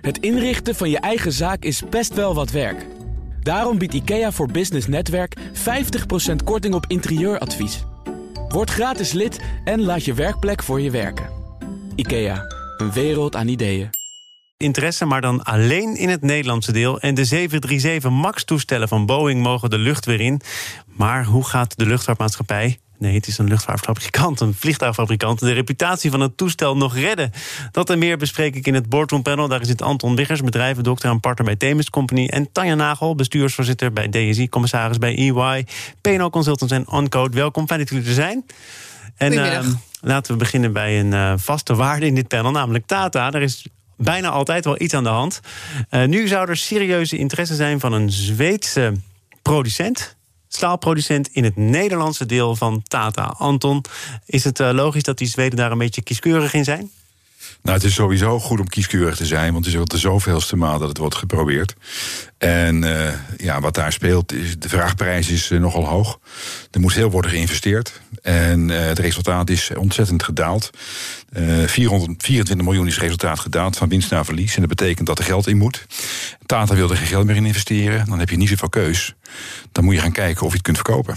Het inrichten van je eigen zaak is best wel wat werk. Daarom biedt IKEA voor Business Netwerk 50% korting op interieuradvies. Word gratis lid en laat je werkplek voor je werken. IKEA, een wereld aan ideeën. Interesse, maar dan alleen in het Nederlandse deel. En de 737 MAX-toestellen van Boeing mogen de lucht weer in. Maar hoe gaat de luchtvaartmaatschappij Nee, het is een luchtvaartfabrikant, een vliegtuigfabrikant. De reputatie van het toestel nog redden. Dat en meer bespreek ik in het Boardroom Panel. Daar zit Anton Wiggers, bedrijvendokter en partner bij Themis Company. En Tanja Nagel, bestuursvoorzitter bij DSI, commissaris bij EY. PNO Consultants en Oncode. Welkom, fijn dat jullie er zijn. En uh, laten we beginnen bij een uh, vaste waarde in dit panel, namelijk Tata. Er is bijna altijd wel iets aan de hand. Uh, nu zou er serieuze interesse zijn van een Zweedse producent staalproducent in het Nederlandse deel van Tata. Anton, is het uh, logisch dat die Zweden daar een beetje kieskeurig in zijn? Nou, het is sowieso goed om kieskeurig te zijn, want het is al de zoveelste maal dat het wordt geprobeerd. En uh, ja, wat daar speelt, is de vraagprijs is uh, nogal hoog. Er moet heel worden geïnvesteerd. En uh, het resultaat is ontzettend gedaald. 424 miljoen is het resultaat gedaald van winst naar verlies. En dat betekent dat er geld in moet. Tata wil er geen geld meer in investeren. Dan heb je niet zoveel keus. Dan moet je gaan kijken of je het kunt verkopen.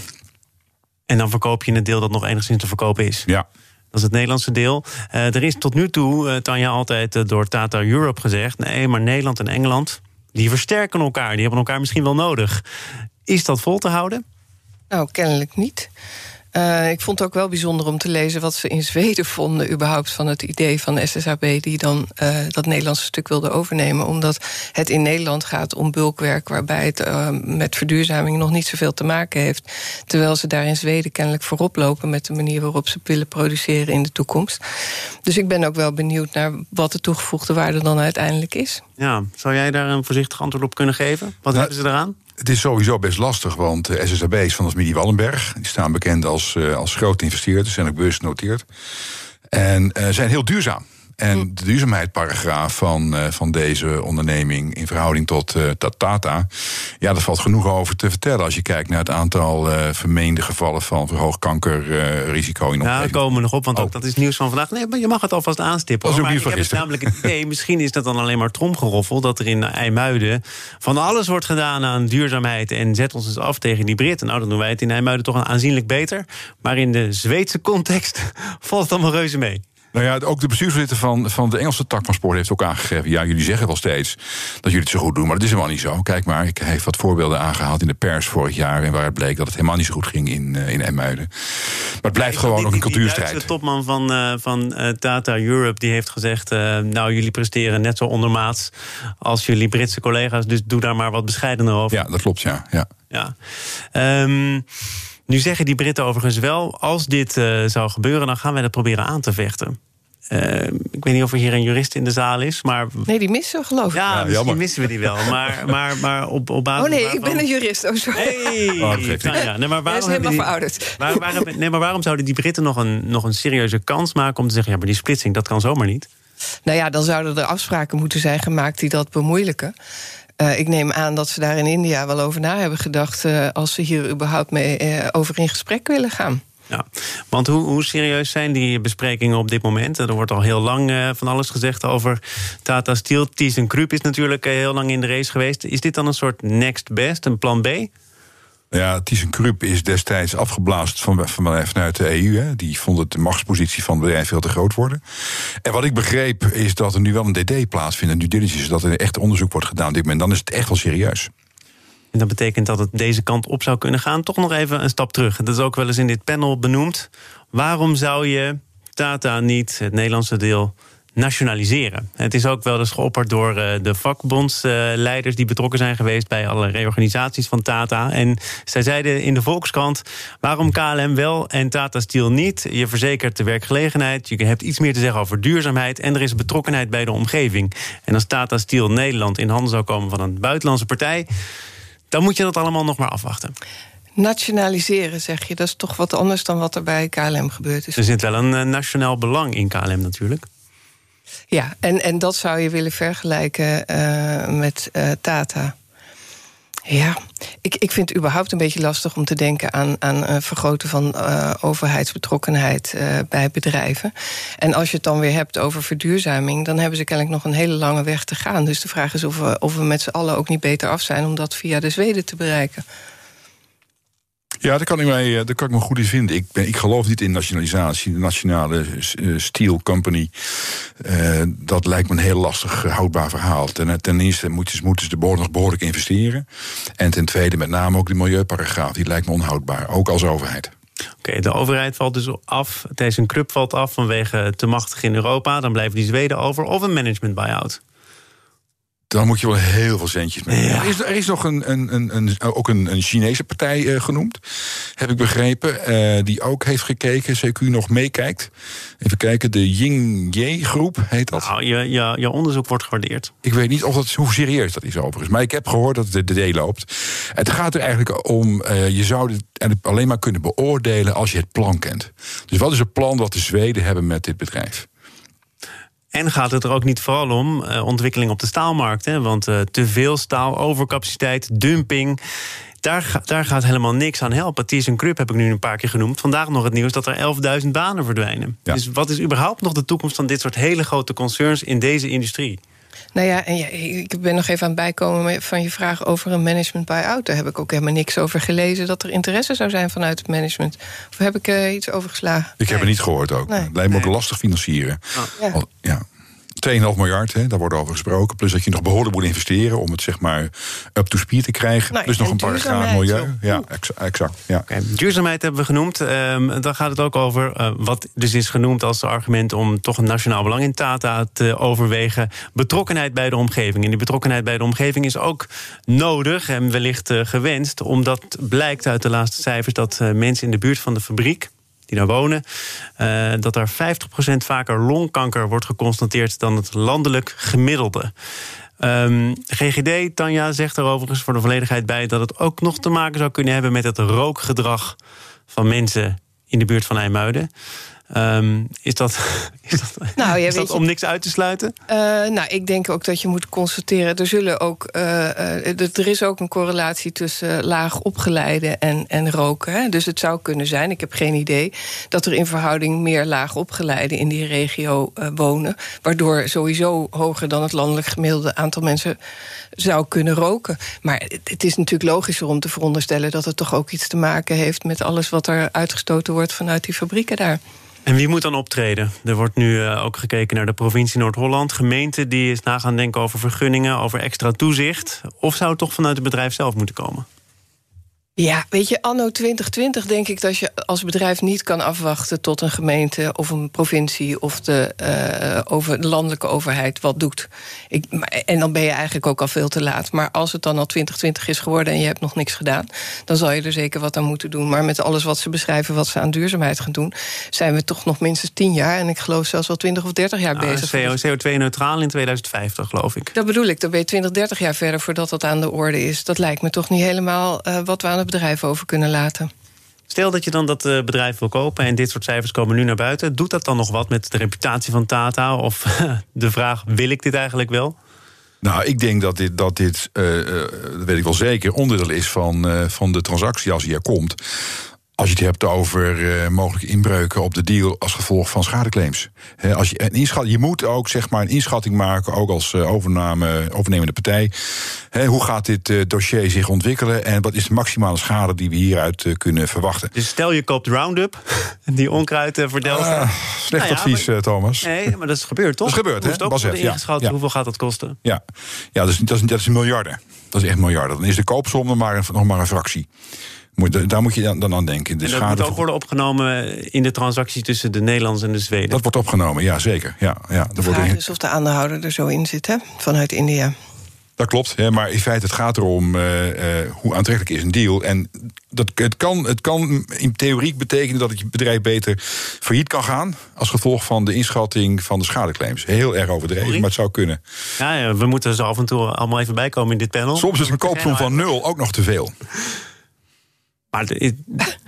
En dan verkoop je het deel dat nog enigszins te verkopen is. Ja. Dat is het Nederlandse deel. Uh, er is tot nu toe, uh, Tanja, altijd uh, door Tata Europe gezegd... nee, maar Nederland en Engeland, die versterken elkaar. Die hebben elkaar misschien wel nodig. Is dat vol te houden? Nou, kennelijk niet. Uh, ik vond het ook wel bijzonder om te lezen wat ze in Zweden vonden, überhaupt van het idee van SSAB, die dan uh, dat Nederlandse stuk wilde overnemen. Omdat het in Nederland gaat om bulkwerk, waarbij het uh, met verduurzaming nog niet zoveel te maken heeft. Terwijl ze daar in Zweden kennelijk voorop lopen met de manier waarop ze willen produceren in de toekomst. Dus ik ben ook wel benieuwd naar wat de toegevoegde waarde dan uiteindelijk is. Ja, zou jij daar een voorzichtig antwoord op kunnen geven? Wat nou, hebben ze eraan? Het is sowieso best lastig, want de SSAB is van de familie Wallenberg. Die staan bekend als, uh, als grote investeerders, zijn ook beursgenoteerd. En uh, zijn heel duurzaam. En de duurzaamheidsparagraaf van, uh, van deze onderneming in verhouding tot uh, Tata, ja, daar valt genoeg over te vertellen als je kijkt naar het aantal uh, vermeende gevallen van verhoogd kankerrisico in Ja, daar komen we nog op, want ook dat is nieuws van vandaag. Nee, maar je mag het alvast aanstippen. Ook maar ik heb het namelijk het idee, misschien is dat dan alleen maar tromgeroffel, dat er in IJmuiden van alles wordt gedaan aan duurzaamheid en zet ons eens af tegen die Britten. Nou, dan doen wij het in IJmuiden toch aanzienlijk beter. Maar in de Zweedse context valt het allemaal reuze mee. Nou ja, ook de bestuursvoorzitter van, van de Engelse tak van sport heeft ook aangegeven. Ja, jullie zeggen wel steeds dat jullie het zo goed doen, maar dat is helemaal niet zo. Kijk maar, ik heb wat voorbeelden aangehaald in de pers vorig jaar. En waar het bleek dat het helemaal niet zo goed ging in, uh, in Emmuiden. Maar het blijft gewoon die, ook een cultuurstrijd. De topman van, uh, van uh, Tata Europe die heeft gezegd: Nou, jullie presteren net zo ondermaats als jullie Britse collega's. Dus doe daar maar wat bescheidener over. Ja, dat klopt, ja. ja. ja. Um, nu zeggen die Britten overigens wel, als dit uh, zou gebeuren, dan gaan wij dat proberen aan te vechten. Uh, ik weet niet of er hier een jurist in de zaal is, maar... Nee, die missen we geloof ik. Ja, ja misschien missen we die wel. Maar, maar, maar op, op basis Oh nee, waarvan... ik ben een jurist. Oh, sorry. Hey, oh, nou, ja. nee, maar waarom Hij is helemaal die... verouderd. Waar, waarom, nee, maar waarom zouden die Britten nog een, nog een serieuze kans maken... om te zeggen, ja, maar die splitsing, dat kan zomaar niet? Nou ja, dan zouden er afspraken moeten zijn gemaakt die dat bemoeilijken. Uh, ik neem aan dat ze daar in India wel over na hebben gedacht... Uh, als ze hier überhaupt mee uh, over in gesprek willen gaan. Ja, want hoe, hoe, serieus zijn die besprekingen op dit moment? Er wordt al heel lang van alles gezegd over Tata Steel. ThyssenKrupp is natuurlijk heel lang in de race geweest. Is dit dan een soort next best, een plan B? Ja, ThyssenKrupp is destijds afgeblazen van, van, vanuit de EU. Hè. Die vond het de machtspositie van het bedrijf veel te groot worden. En wat ik begreep is dat er nu wel een DD plaatsvindt, een due diligence, dat er echt onderzoek wordt gedaan dit moment. Dan is het echt wel serieus. En dat betekent dat het deze kant op zou kunnen gaan. Toch nog even een stap terug. Dat is ook wel eens in dit panel benoemd. Waarom zou je Tata niet, het Nederlandse deel, nationaliseren? Het is ook wel eens geopperd door de vakbondsleiders die betrokken zijn geweest bij alle reorganisaties van Tata. En zij zeiden in de Volkskrant: waarom KLM wel en Tata Steel niet? Je verzekert de werkgelegenheid, je hebt iets meer te zeggen over duurzaamheid en er is betrokkenheid bij de omgeving. En als Tata Steel Nederland in handen zou komen van een buitenlandse partij dan moet je dat allemaal nog maar afwachten. Nationaliseren, zeg je, dat is toch wat anders dan wat er bij KLM gebeurd is. Er zit wel een uh, nationaal belang in KLM natuurlijk. Ja, en, en dat zou je willen vergelijken uh, met uh, Tata. Ja, ik, ik vind het überhaupt een beetje lastig om te denken aan, aan uh, vergroten van overheidsbetrokkenheid bij bedrijven. En als je het dan weer hebt over verduurzaming, dan hebben ze kennelijk nog een hele lange weg te gaan. Dus de vraag is of we, of we met z'n allen ook niet beter af zijn om dat via de Zweden te bereiken. Ja, daar kan ik, mij, daar kan ik me goed in vinden. Ik, ben, ik geloof niet in nationalisatie. De nationale steel company, uh, dat lijkt me een heel lastig houdbaar verhaal. Ten, ten eerste moeten ze, moeten ze nog behoorlijk investeren. En ten tweede met name ook de milieuparagraaf. Die lijkt me onhoudbaar, ook als overheid. Oké, de overheid valt dus af. Deze club valt af vanwege te machtig in Europa. Dan blijven die Zweden over. Of een management buyout dan moet je wel heel veel centjes mee. Er, is, er is nog een, een, een, een ook een, een, Chinese partij uh, genoemd, heb ik begrepen, uh, die ook heeft gekeken, CQ nog meekijkt. Even kijken, de Ying groep heet dat. Nou, je, je, je onderzoek wordt gewaardeerd. Ik weet niet of dat, hoe serieus dat is overigens, maar ik heb gehoord dat het de D loopt. Het gaat er eigenlijk om, uh, je zou het alleen maar kunnen beoordelen als je het plan kent. Dus wat is het plan wat de Zweden hebben met dit bedrijf? En gaat het er ook niet vooral om uh, ontwikkeling op de staalmarkt? Hè? Want uh, te veel staal, overcapaciteit, dumping. Daar, daar gaat helemaal niks aan helpen. ThyssenKrupp heb ik nu een paar keer genoemd. Vandaag nog het nieuws dat er 11.000 banen verdwijnen. Ja. Dus wat is überhaupt nog de toekomst van dit soort hele grote concerns in deze industrie? Nou ja, en ja, ik ben nog even aan het bijkomen van je vraag over een management buy-out. Daar heb ik ook helemaal niks over gelezen dat er interesse zou zijn vanuit het management. Of heb ik uh, iets overgeslagen? Ik heb het niet gehoord ook. Nee. Het lijkt me ook lastig financieren. Oh. Ja. ja. 2,5 miljard, hè, daar wordt over gesproken. Plus dat je nog behoorlijk moet investeren om het zeg maar up to speed te krijgen. Nou, plus nog een paragraaf milieu. Ja, exact. Ja. Okay. Duurzaamheid hebben we genoemd. Um, dan gaat het ook over uh, wat dus is genoemd als argument om toch een nationaal belang in Tata te overwegen. Betrokkenheid bij de omgeving. En die betrokkenheid bij de omgeving is ook nodig en wellicht uh, gewenst, omdat blijkt uit de laatste cijfers dat uh, mensen in de buurt van de fabriek die daar wonen, uh, dat er 50% vaker longkanker wordt geconstateerd dan het landelijk gemiddelde. Um, GGD, Tanja, zegt er overigens voor de volledigheid bij dat het ook nog te maken zou kunnen hebben met het rookgedrag van mensen in de buurt van IJmuiden. Um, is dat, is dat, nou, is dat om niks uit te sluiten? Uh, nou, ik denk ook dat je moet constateren... er, zullen ook, uh, uh, er is ook een correlatie tussen laag opgeleide en, en roken. Hè? Dus het zou kunnen zijn, ik heb geen idee... dat er in verhouding meer laag opgeleide in die regio wonen... waardoor sowieso hoger dan het landelijk gemiddelde aantal mensen zou kunnen roken. Maar het is natuurlijk logischer om te veronderstellen... dat het toch ook iets te maken heeft met alles wat er uitgestoten wordt... vanuit die fabrieken daar. En wie moet dan optreden? Er wordt nu uh, ook gekeken naar de provincie Noord-Holland. Gemeente die is na gaan denken over vergunningen, over extra toezicht. Of zou het toch vanuit het bedrijf zelf moeten komen? Ja, weet je, anno 2020 denk ik dat je als bedrijf niet kan afwachten tot een gemeente of een provincie of de, uh, over, de landelijke overheid wat doet. Ik, en dan ben je eigenlijk ook al veel te laat. Maar als het dan al 2020 is geworden en je hebt nog niks gedaan, dan zal je er zeker wat aan moeten doen. Maar met alles wat ze beschrijven, wat ze aan duurzaamheid gaan doen, zijn we toch nog minstens 10 jaar en ik geloof zelfs wel 20 of 30 jaar nou, bezig. CO2-neutraal in 2050, geloof ik. Dat bedoel ik. Dan ben je 20, 30 jaar verder voordat dat aan de orde is. Dat lijkt me toch niet helemaal uh, wat we aan het bedrijf over kunnen laten. Stel dat je dan dat eh, bedrijf wil kopen en dit soort cijfers komen nu naar buiten. Doet dat dan nog wat met de reputatie van Tata? Of de vraag, wil ik dit eigenlijk wel? Nou, ik denk dat dit, dat dit uh, dat weet ik wel zeker, onderdeel is van, uh, van de transactie als hij er komt. Als je het hebt over uh, mogelijke inbreuken op de deal als gevolg van schadeclaims. He, als je, een inschat, je moet ook zeg maar, een inschatting maken, ook als uh, overname, overnemende partij. He, hoe gaat dit uh, dossier zich ontwikkelen en wat is de maximale schade die we hieruit kunnen verwachten? Dus stel je koopt Roundup, die onkruid. Ah, slecht nou ja, advies, maar, Thomas. Nee, maar dat is gebeurd toch? Dat is gebeurd, hè? Basef, ja, ja. Hoeveel gaat dat kosten? Ja, ja dat, is, dat, is, dat is miljarden. Dat is echt miljarden. Dan is de koopsom nog maar een, nog maar een fractie. Moet, daar moet je dan, dan aan denken. De en dat schade moet ook worden opgenomen in de transactie tussen de Nederlanders en de Zweden? Dat wordt opgenomen, ja, zeker. Ja, ja, de vraag is of de aandeelhouder er zo in zit, hè, vanuit India. Dat klopt, hè, maar in feite het gaat erom uh, uh, hoe aantrekkelijk is een deal. En dat, het, kan, het kan in theorie betekenen dat het je bedrijf beter failliet kan gaan... als gevolg van de inschatting van de schadeclaims. Heel erg overdreven, maar het zou kunnen. Ja, ja, we moeten zo af en toe allemaal even bijkomen in dit panel. Soms is een koopsom van nul ook nog te veel. Maar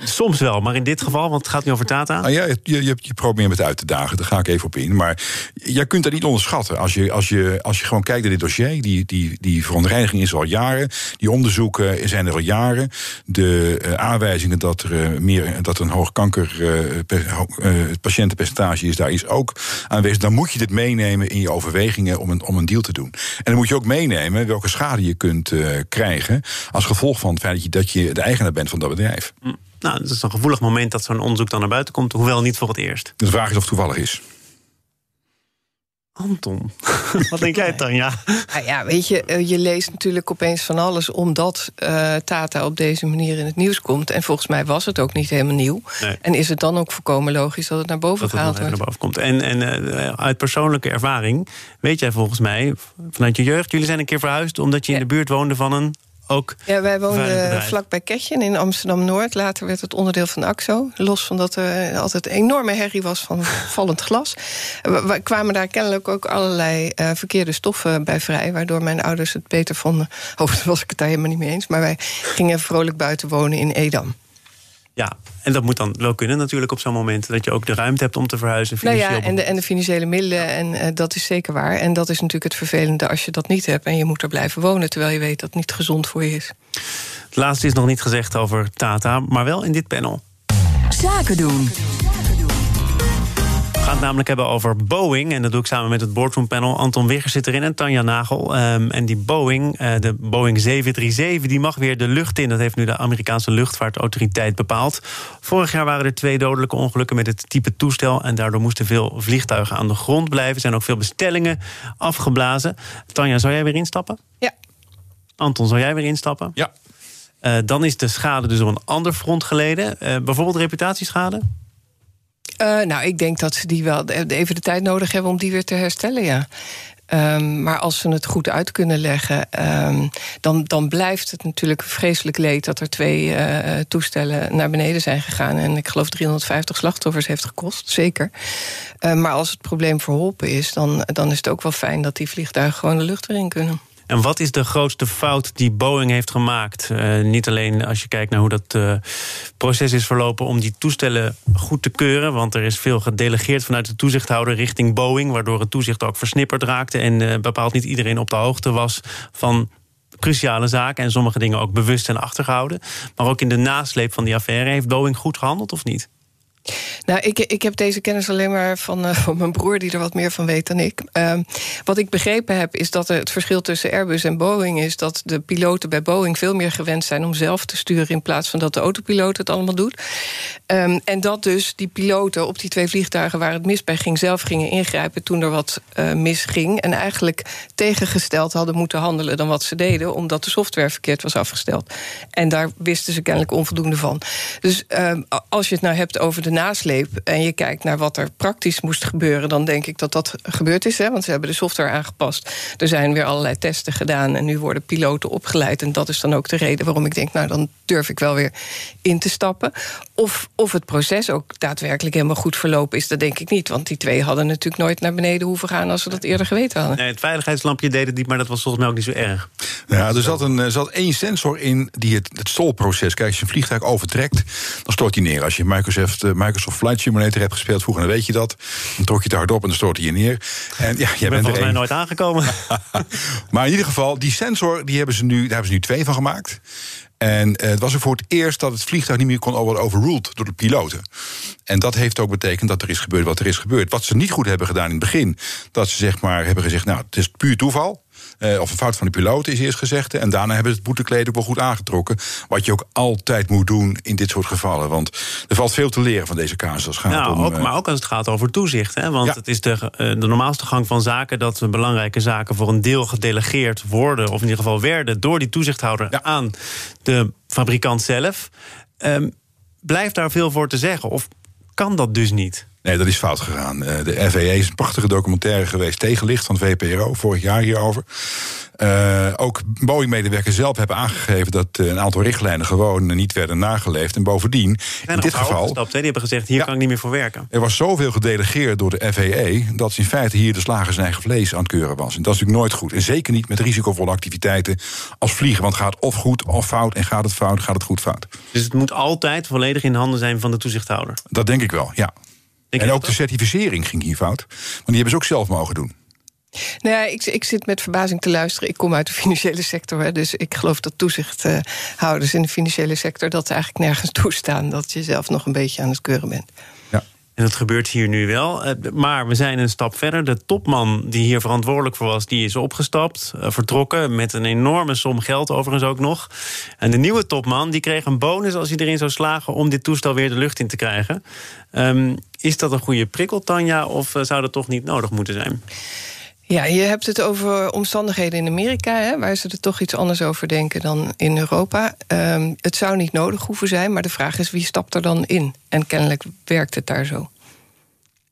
soms wel, maar in dit geval, want het gaat nu over Tata. Ah, ja, je, je, je probeert het uit te dagen, daar ga ik even op in. Maar jij kunt dat niet onderschatten. Als je, als je, als je gewoon kijkt naar dit dossier, die, die, die verontreiniging is al jaren. Die onderzoeken zijn er al jaren. De uh, aanwijzingen dat er, uh, meer, dat een hoog kankerpatiëntenpercentage uh, is, daar is ook aanwezig. Dan moet je dit meenemen in je overwegingen om een, om een deal te doen. En dan moet je ook meenemen welke schade je kunt krijgen. als gevolg van het feit dat je, dat je de eigenaar bent van dat bedrijf. Mm. Nou, het is een gevoelig moment dat zo'n onderzoek dan naar buiten komt, hoewel niet voor het eerst. De vraag is of het toevallig is. Anton, wat denk jij dan? Ja. Nou ja, weet je, eh, je leest natuurlijk opeens van alles omdat uh, Tata op deze manier in het nieuws komt. En volgens mij was het ook niet helemaal nieuw. Nee. En is het dan ook voorkomen logisch dat het naar boven dat gehaald wordt? Naar boven komt. En, en uh, uit persoonlijke ervaring weet jij volgens mij vanuit je jeugd, jullie zijn een keer verhuisd omdat je in de buurt woonde van een ook. Ja, wij woonden vlakbij Ketjen in Amsterdam-Noord. Later werd het onderdeel van AXO. Los van dat er altijd een enorme herrie was van vallend glas. We kwamen daar kennelijk ook allerlei uh, verkeerde stoffen bij vrij... waardoor mijn ouders het beter vonden. Overigens was ik het daar helemaal niet mee eens. Maar wij gingen vrolijk buiten wonen in Edam. Ja, en dat moet dan wel kunnen natuurlijk op zo'n moment... dat je ook de ruimte hebt om te verhuizen. Nou ja, en de, en de financiële middelen, en uh, dat is zeker waar. En dat is natuurlijk het vervelende als je dat niet hebt... en je moet er blijven wonen, terwijl je weet dat het niet gezond voor je is. Het laatste is nog niet gezegd over Tata, maar wel in dit panel. Zaken doen. We gaan het namelijk hebben over Boeing. En dat doe ik samen met het boardroom panel. Anton Wigger zit erin en Tanja Nagel. Um, en die Boeing, uh, de Boeing 737, die mag weer de lucht in. Dat heeft nu de Amerikaanse luchtvaartautoriteit bepaald. Vorig jaar waren er twee dodelijke ongelukken met het type toestel. En daardoor moesten veel vliegtuigen aan de grond blijven. Er zijn ook veel bestellingen afgeblazen. Tanja, zou jij weer instappen? Ja. Anton, zou jij weer instappen? Ja. Uh, dan is de schade dus op een ander front geleden. Uh, bijvoorbeeld reputatieschade? Uh, nou, ik denk dat ze die wel even de tijd nodig hebben om die weer te herstellen, ja. Um, maar als ze het goed uit kunnen leggen, um, dan, dan blijft het natuurlijk vreselijk leed dat er twee uh, toestellen naar beneden zijn gegaan. En ik geloof 350 slachtoffers heeft gekost, zeker. Uh, maar als het probleem verholpen is, dan, dan is het ook wel fijn dat die vliegtuigen gewoon de lucht weer in kunnen. En wat is de grootste fout die Boeing heeft gemaakt? Uh, niet alleen als je kijkt naar hoe dat uh, proces is verlopen om die toestellen goed te keuren. Want er is veel gedelegeerd vanuit de toezichthouder richting Boeing. Waardoor het toezicht ook versnipperd raakte. En uh, bepaald niet iedereen op de hoogte was van cruciale zaken. En sommige dingen ook bewust zijn achtergehouden. Maar ook in de nasleep van die affaire heeft Boeing goed gehandeld of niet? Nou, ik, ik heb deze kennis alleen maar van, uh, van mijn broer, die er wat meer van weet dan ik. Uh, wat ik begrepen heb, is dat het verschil tussen Airbus en Boeing is dat de piloten bij Boeing veel meer gewend zijn om zelf te sturen in plaats van dat de autopiloot het allemaal doet. Um, en dat dus die piloten op die twee vliegtuigen waar het mis bij ging, zelf gingen ingrijpen toen er wat uh, misging. En eigenlijk tegengesteld hadden moeten handelen dan wat ze deden, omdat de software verkeerd was afgesteld. En daar wisten ze kennelijk onvoldoende van. Dus um, als je het nou hebt over de nasleep en je kijkt naar wat er praktisch moest gebeuren, dan denk ik dat dat gebeurd is. Hè, want ze hebben de software aangepast. Er zijn weer allerlei testen gedaan en nu worden piloten opgeleid. En dat is dan ook de reden waarom ik denk, nou dan durf ik wel weer in te stappen. Of, of het proces ook daadwerkelijk helemaal goed verlopen is, dat denk ik niet. Want die twee hadden natuurlijk nooit naar beneden hoeven gaan als ze dat eerder geweten hadden. Nee, het veiligheidslampje deed het niet, maar dat was volgens mij ook niet zo erg. Ja, er zat, een, er zat één sensor in die het, het stolproces. Kijk, als je een vliegtuig overtrekt, dan stort hij neer. Als je Microsoft, Microsoft Flight Simulator hebt gespeeld vroeger, dan weet je dat. Dan trok je te hard op en dan stort hij je neer. En ja, jij bent volgens mij nooit aangekomen. maar in ieder geval, die sensor, die hebben ze nu, daar hebben ze nu twee van gemaakt. En het was er voor het eerst dat het vliegtuig niet meer kon worden overruled door de piloten. En dat heeft ook betekend dat er is gebeurd wat er is gebeurd. Wat ze niet goed hebben gedaan in het begin, dat ze zeg maar hebben gezegd: Nou, het is puur toeval. Uh, of een fout van de piloot is eerst gezegd. En daarna hebben ze het boetekleed ook wel goed aangetrokken. Wat je ook altijd moet doen in dit soort gevallen. Want er valt veel te leren van deze casus. Als het gaat nou, om, ook, maar ook als het gaat over toezicht. Hè? Want ja. het is de, uh, de normaalste gang van zaken dat belangrijke zaken voor een deel gedelegeerd worden. Of in ieder geval werden door die toezichthouder ja. aan de fabrikant zelf. Um, blijft daar veel voor te zeggen? Of kan dat dus niet? Nee, dat is fout gegaan. De FAA is een prachtige documentaire geweest, Tegenlicht van VPRO, vorig jaar hierover. Uh, ook Boeing-medewerkers zelf hebben aangegeven dat een aantal richtlijnen gewoon niet werden nageleefd. En bovendien, in dit geval. Gestapt, Die hebben gezegd: hier kan ik niet meer voor werken. Er was zoveel gedelegeerd door de FAA dat ze in feite hier de slager zijn eigen vlees aan het keuren was. En dat is natuurlijk nooit goed. En zeker niet met risicovolle activiteiten als vliegen. Want gaat of goed of fout. En gaat het fout, gaat het goed fout. Dus het moet altijd volledig in handen zijn van de toezichthouder. Dat denk ik wel, ja. En ook de certificering ging hier fout. Want die hebben ze ook zelf mogen doen. Nou ja, ik, ik zit met verbazing te luisteren. Ik kom uit de financiële sector. Hè, dus ik geloof dat toezichthouders in de financiële sector dat eigenlijk nergens toestaan. Dat je zelf nog een beetje aan het keuren bent. En dat gebeurt hier nu wel. Eh, maar we zijn een stap verder. De topman die hier verantwoordelijk voor was, die is opgestapt, eh, vertrokken met een enorme som geld overigens ook nog. En de nieuwe topman die kreeg een bonus als hij erin zou slagen om dit toestel weer de lucht in te krijgen. Um, is dat een goede prikkel, Tanja, of eh, zou dat toch niet nodig moeten zijn? Ja, je hebt het over omstandigheden in Amerika, hè, waar ze er toch iets anders over denken dan in Europa. Um, het zou niet nodig hoeven zijn, maar de vraag is wie stapt er dan in? En kennelijk werkt het daar zo.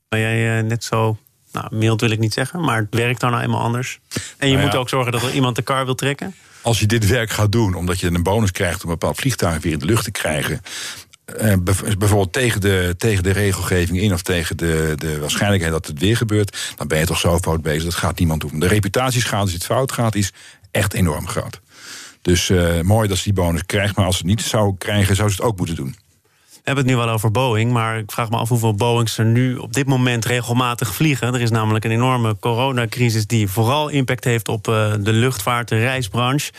Ben jij uh, net zo, nou, mild wil ik niet zeggen, maar het werkt dan nou eenmaal anders. En je nou moet ook zorgen dat er iemand de kar wil trekken. Als je dit werk gaat doen, omdat je een bonus krijgt om een bepaald vliegtuig weer in de lucht te krijgen, uh, bijvoorbeeld tegen de, tegen de regelgeving in of tegen de, de waarschijnlijkheid dat het weer gebeurt, dan ben je toch zo fout bezig. Dat gaat niemand doen. De reputatieschade als het fout gaat, is echt enorm groot. Dus uh, mooi dat ze die bonus krijgt, maar als ze het niet zou krijgen, zou ze het ook moeten doen. We hebben het nu wel over Boeing, maar ik vraag me af hoeveel Boeings er nu op dit moment regelmatig vliegen. Er is namelijk een enorme coronacrisis die vooral impact heeft op uh, de luchtvaart, de reisbranche.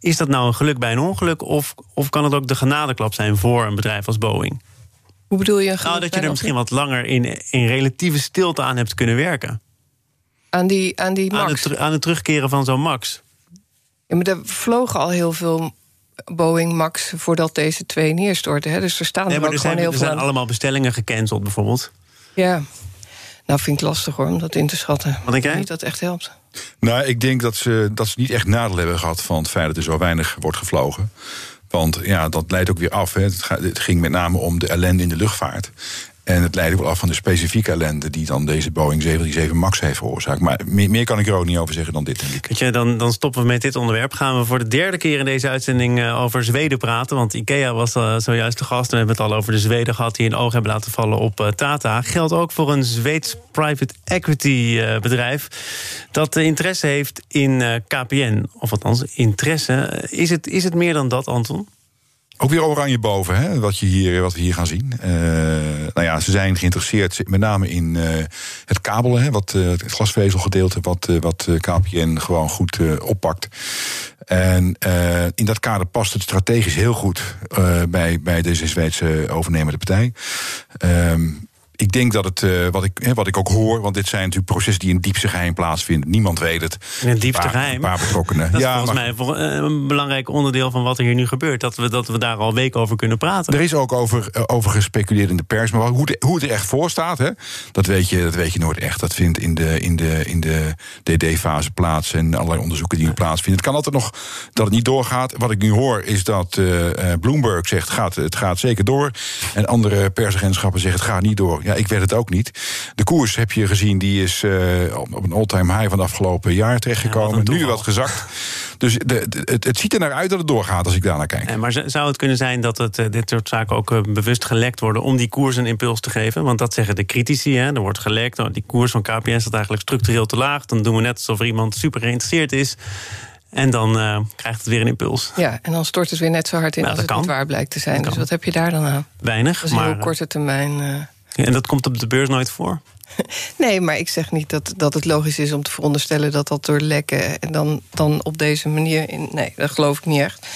Is dat nou een geluk bij een ongeluk? Of, of kan het ook de genadeklap zijn voor een bedrijf als Boeing? Hoe bedoel je? Nou, dat je er misschien wat langer in, in relatieve stilte aan hebt kunnen werken. Aan die, aan die Max? Aan het, aan het terugkeren van zo'n Max. Ja, maar er vlogen al heel veel Boeing Max voordat deze twee neerstorten. Hè? Dus er staan nee, er ook er gewoon heel veel. Er zijn allemaal bestellingen gecanceld, bijvoorbeeld. Ja, nou vind ik lastig hoor om dat in te schatten. Wat denk jij? Niet dat echt helpt. Nou, ik denk dat ze, dat ze niet echt nadeel hebben gehad van het feit dat er zo weinig wordt gevlogen. Want ja, dat leidt ook weer af. Hè. Het, ging met name om de ellende in de luchtvaart. En het leidde wel af van de specifieke ellende die dan deze Boeing 737 MAX heeft veroorzaakt. Maar meer, kan ik er ook niet over zeggen dan dit, denk. Weet je, dan, dan stoppen we met dit onderwerp. Gaan we voor de derde keer in deze uitzending uh, over Zweden praten. Want IKEA was uh, zojuist de gast. We hebben het al over de Zweden gehad die een oog hebben laten vallen op uh, Tata. Geldt ook voor een Zweeds private equity bedrijf. Dat interesse heeft in KPN. Of althans, interesse. Is het, is het meer dan dat, Anton? Ook weer oranje boven, hè, wat, je hier, wat we hier gaan zien. Uh, nou ja, ze zijn geïnteresseerd met name in uh, het kabelen, hè, wat, uh, het glasvezelgedeelte, wat, wat KPN gewoon goed oppakt. En in dat kader past het strategisch heel goed bij, bij deze Zweedse overnemende partij. Ehm, ik denk dat het, uh, wat, ik, wat ik ook hoor, want dit zijn natuurlijk processen die in diepste geheim plaatsvinden. Niemand weet het. In het diepste geheim? Een paar betrokkenen. Dat is ja, volgens mij eh, een belangrijk onderdeel van wat er hier nu gebeurt. Dat we, dat we daar al weken over kunnen praten. Er is ook over, uh, over gespeculeerd in de pers. Maar hoe, de, hoe het er echt voor staat, hè, dat, weet je, dat weet je nooit echt. Dat vindt in de, in de, in de DD-fase plaats en allerlei onderzoeken die nu plaatsvinden. Het kan altijd nog dat het niet doorgaat. Wat ik nu hoor is dat Bloomberg zegt gaat, het gaat zeker door. En andere persagentschappen zeggen het gaat niet door. Ja, ik weet het ook niet. De koers heb je gezien, die is uh, op een all-time high van het afgelopen jaar terechtgekomen. Ja, nu wat gezakt. Dus de, het, het, ziet er naar uit dat het doorgaat als ik daarnaar kijk. En maar zou het kunnen zijn dat het, eh, dit soort zaken ook eh, bewust gelekt worden om die koers een impuls te geven? Want dat zeggen de critici. Hè? Er wordt gelekt. Oh, die koers van KPN staat eigenlijk structureel te laag. Dan doen we net alsof er iemand super geïnteresseerd is. En dan uh, krijgt het weer een impuls. Ja, en dan stort het weer net zo hard in nou, als het niet waar blijkt te zijn. Dus wat heb je daar dan aan? Weinig. Dat is een heel korte termijn. Uh... En dat komt op de beurs nooit voor? Nee, maar ik zeg niet dat, dat het logisch is om te veronderstellen dat dat door lekken en dan, dan op deze manier. In, nee, dat geloof ik niet echt.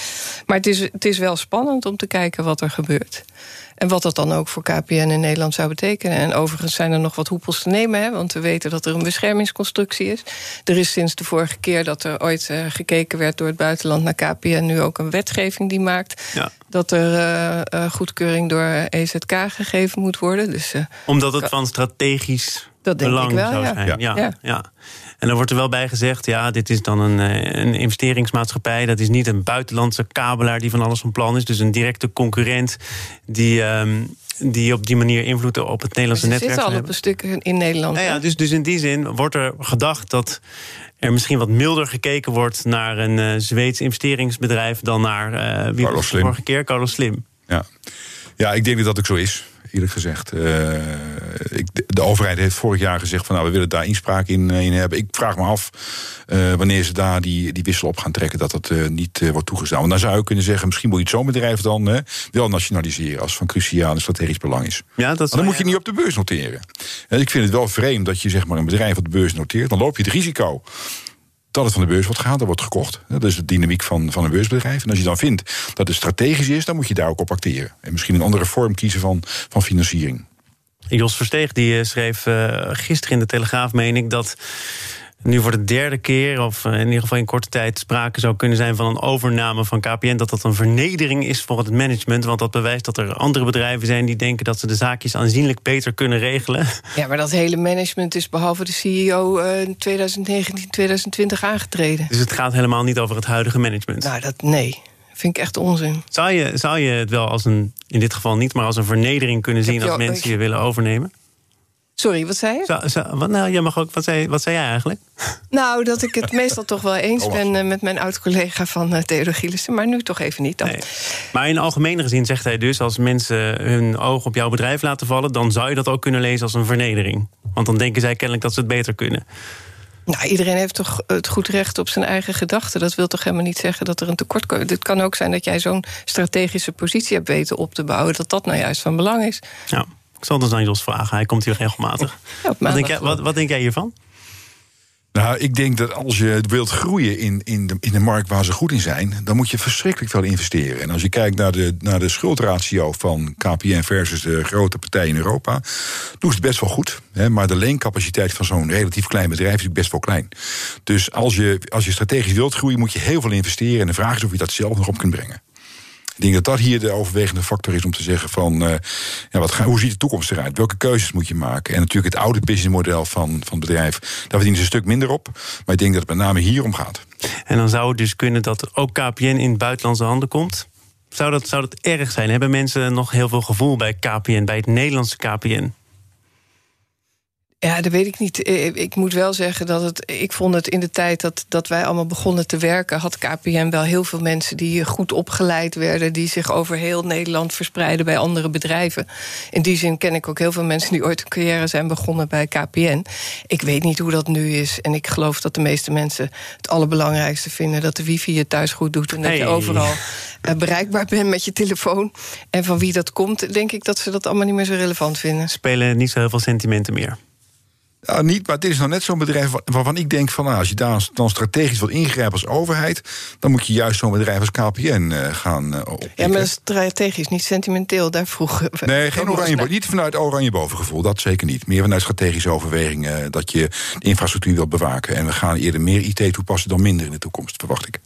Maar het is, het is wel spannend om te kijken wat er gebeurt. En wat dat dan ook voor KPN in Nederland zou betekenen. En overigens zijn er nog wat hoepels te nemen, hè, want we weten dat er een beschermingsconstructie is. Er is sinds de vorige keer dat er ooit uh, gekeken werd door het buitenland naar KPN nu ook een wetgeving die maakt ja. Dat er uh, uh, goedkeuring door EZK gegeven moet worden. Dus, Omdat het van strategisch dat denk belang ik wel, zou zijn. Ja. Ja, ja. ja. En dan wordt er wel bij gezegd: ja, dit is dan een, een investeringsmaatschappij. Dat is niet een buitenlandse kabelaar die van alles van plan is. Dus een directe concurrent die. Um, die op die manier invloed op het Nederlandse netwerk hebben. zitten al op een stuk in Nederland. Ja, ja, dus, dus in die zin wordt er gedacht dat er misschien wat milder gekeken wordt naar een uh, Zweeds investeringsbedrijf dan naar uh, wie Carlos de vorige keer, Carlos Slim. Ja. ja, ik denk dat dat ook zo is eerlijk gezegd. Uh, ik, de overheid heeft vorig jaar gezegd van nou, we willen daar inspraak in, in hebben. Ik vraag me af uh, wanneer ze daar die, die wissel op gaan trekken, dat dat uh, niet wordt toegestaan. Want dan zou je kunnen zeggen, misschien moet je zo'n bedrijf dan wel nationaliseren als van cruciaal en strategisch belang is. Ja, dat dan moet je niet op de beurs noteren. En ik vind het wel vreemd dat je zeg maar, een bedrijf op de beurs noteert. Dan loop je het risico dat het van de beurs wordt gehaald, dat wordt gekocht. Dat is de dynamiek van, van een beursbedrijf. En als je dan vindt dat het strategisch is, dan moet je daar ook op acteren. En misschien een andere vorm kiezen van, van financiering. Jos Versteeg die schreef uh, gisteren in de Telegraaf, meen ik, dat nu voor de derde keer, of in ieder geval in korte tijd, sprake zou kunnen zijn van een overname van KPN. Dat dat een vernedering is voor het management. Want dat bewijst dat er andere bedrijven zijn die denken dat ze de zaakjes aanzienlijk beter kunnen regelen. Ja, maar dat hele management is behalve de CEO in 2019, 2020 aangetreden. Dus het gaat helemaal niet over het huidige management? Nou, dat nee. Vind ik echt onzin. Zou je, zou je het wel als een, in dit geval niet, maar als een vernedering kunnen zien als mensen je willen overnemen? Sorry, wat zei je? Zo, zo, wat, nou, je mag ook, wat, zei, wat zei jij eigenlijk? Nou, dat ik het meestal toch wel eens ben uh, met mijn oud-collega van uh, Theodor Gielissen, maar nu toch even niet. Dan. Nee. Maar in algemene gezien zegt hij dus: als mensen hun oog op jouw bedrijf laten vallen, dan zou je dat ook kunnen lezen als een vernedering. Want dan denken zij kennelijk dat ze het beter kunnen. Nou, iedereen heeft toch het goed recht op zijn eigen gedachten. Dat wil toch helemaal niet zeggen dat er een tekort komt. Het kan ook zijn dat jij zo'n strategische positie hebt weten op te bouwen, dat dat nou juist van belang is. Ja. Zal het aan Jos vragen. Hij komt hier regelmatig. Ja, wat, denk jij, wat, wat denk jij hiervan? Nou, ik denk dat als je wilt groeien in, in, de, in de markt waar ze goed in zijn, dan moet je verschrikkelijk veel investeren. En als je kijkt naar de, naar de schuldratio van KPN versus de grote partijen in Europa, doen ze het best wel goed. Hè, maar de leencapaciteit van zo'n relatief klein bedrijf is best wel klein. Dus als je, als je strategisch wilt groeien, moet je heel veel investeren. En de vraag is of je dat zelf nog op kunt brengen. Ik denk dat dat hier de overwegende factor is om te zeggen van... Uh, ja, wat hoe ziet de toekomst eruit? Welke keuzes moet je maken? En natuurlijk het oude businessmodel van, van het bedrijf... daar verdienen ze een stuk minder op. Maar ik denk dat het met name hier om gaat. En dan zou het dus kunnen dat ook KPN in buitenlandse handen komt? Zou dat, zou dat erg zijn? Hebben mensen nog heel veel gevoel bij KPN, bij het Nederlandse KPN? Ja, dat weet ik niet. Eh, ik moet wel zeggen dat het. Ik vond het in de tijd dat, dat wij allemaal begonnen te werken, had KPN wel heel veel mensen die goed opgeleid werden, die zich over heel Nederland verspreiden bij andere bedrijven. In die zin ken ik ook heel veel mensen die ooit een carrière zijn begonnen bij KPN. Ik weet niet hoe dat nu is. En ik geloof dat de meeste mensen het allerbelangrijkste vinden dat de wifi je thuis goed doet en dat je overal eh, bereikbaar bent met je telefoon. En van wie dat komt, denk ik dat ze dat allemaal niet meer zo relevant vinden. Spelen niet zo heel veel sentimenten meer. Ja, niet, maar dit is nou net zo'n bedrijf waarvan ik denk van... Nou, als je daar dan strategisch wilt ingrijpen als overheid... dan moet je juist zo'n bedrijf als KPN uh, gaan uh, Ja, maar strategisch, niet sentimenteel, daar vroegen we... Nee, geen oranje, niet vanuit oranje bovengevoel, dat zeker niet. Meer vanuit strategische overwegingen dat je de infrastructuur wilt bewaken. En we gaan eerder meer IT toepassen dan minder in de toekomst, verwacht ik.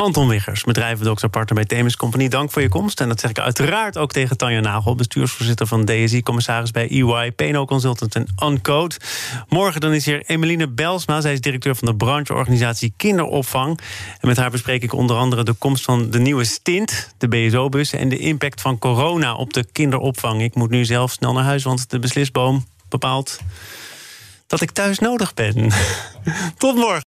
Anton Wiggers, bedrijvendokter bij Themis Company. Dank voor je komst. En dat zeg ik uiteraard ook tegen Tanja Nagel, bestuursvoorzitter van DSI, commissaris bij EY, PNO Consultant en Uncode. Morgen dan is hier Emeline Belsma. Zij is directeur van de brancheorganisatie Kinderopvang. En met haar bespreek ik onder andere de komst van de nieuwe stint, de BSO-bus, en de impact van corona op de kinderopvang. Ik moet nu zelf snel naar huis, want de beslisboom bepaalt dat ik thuis nodig ben. Tot morgen.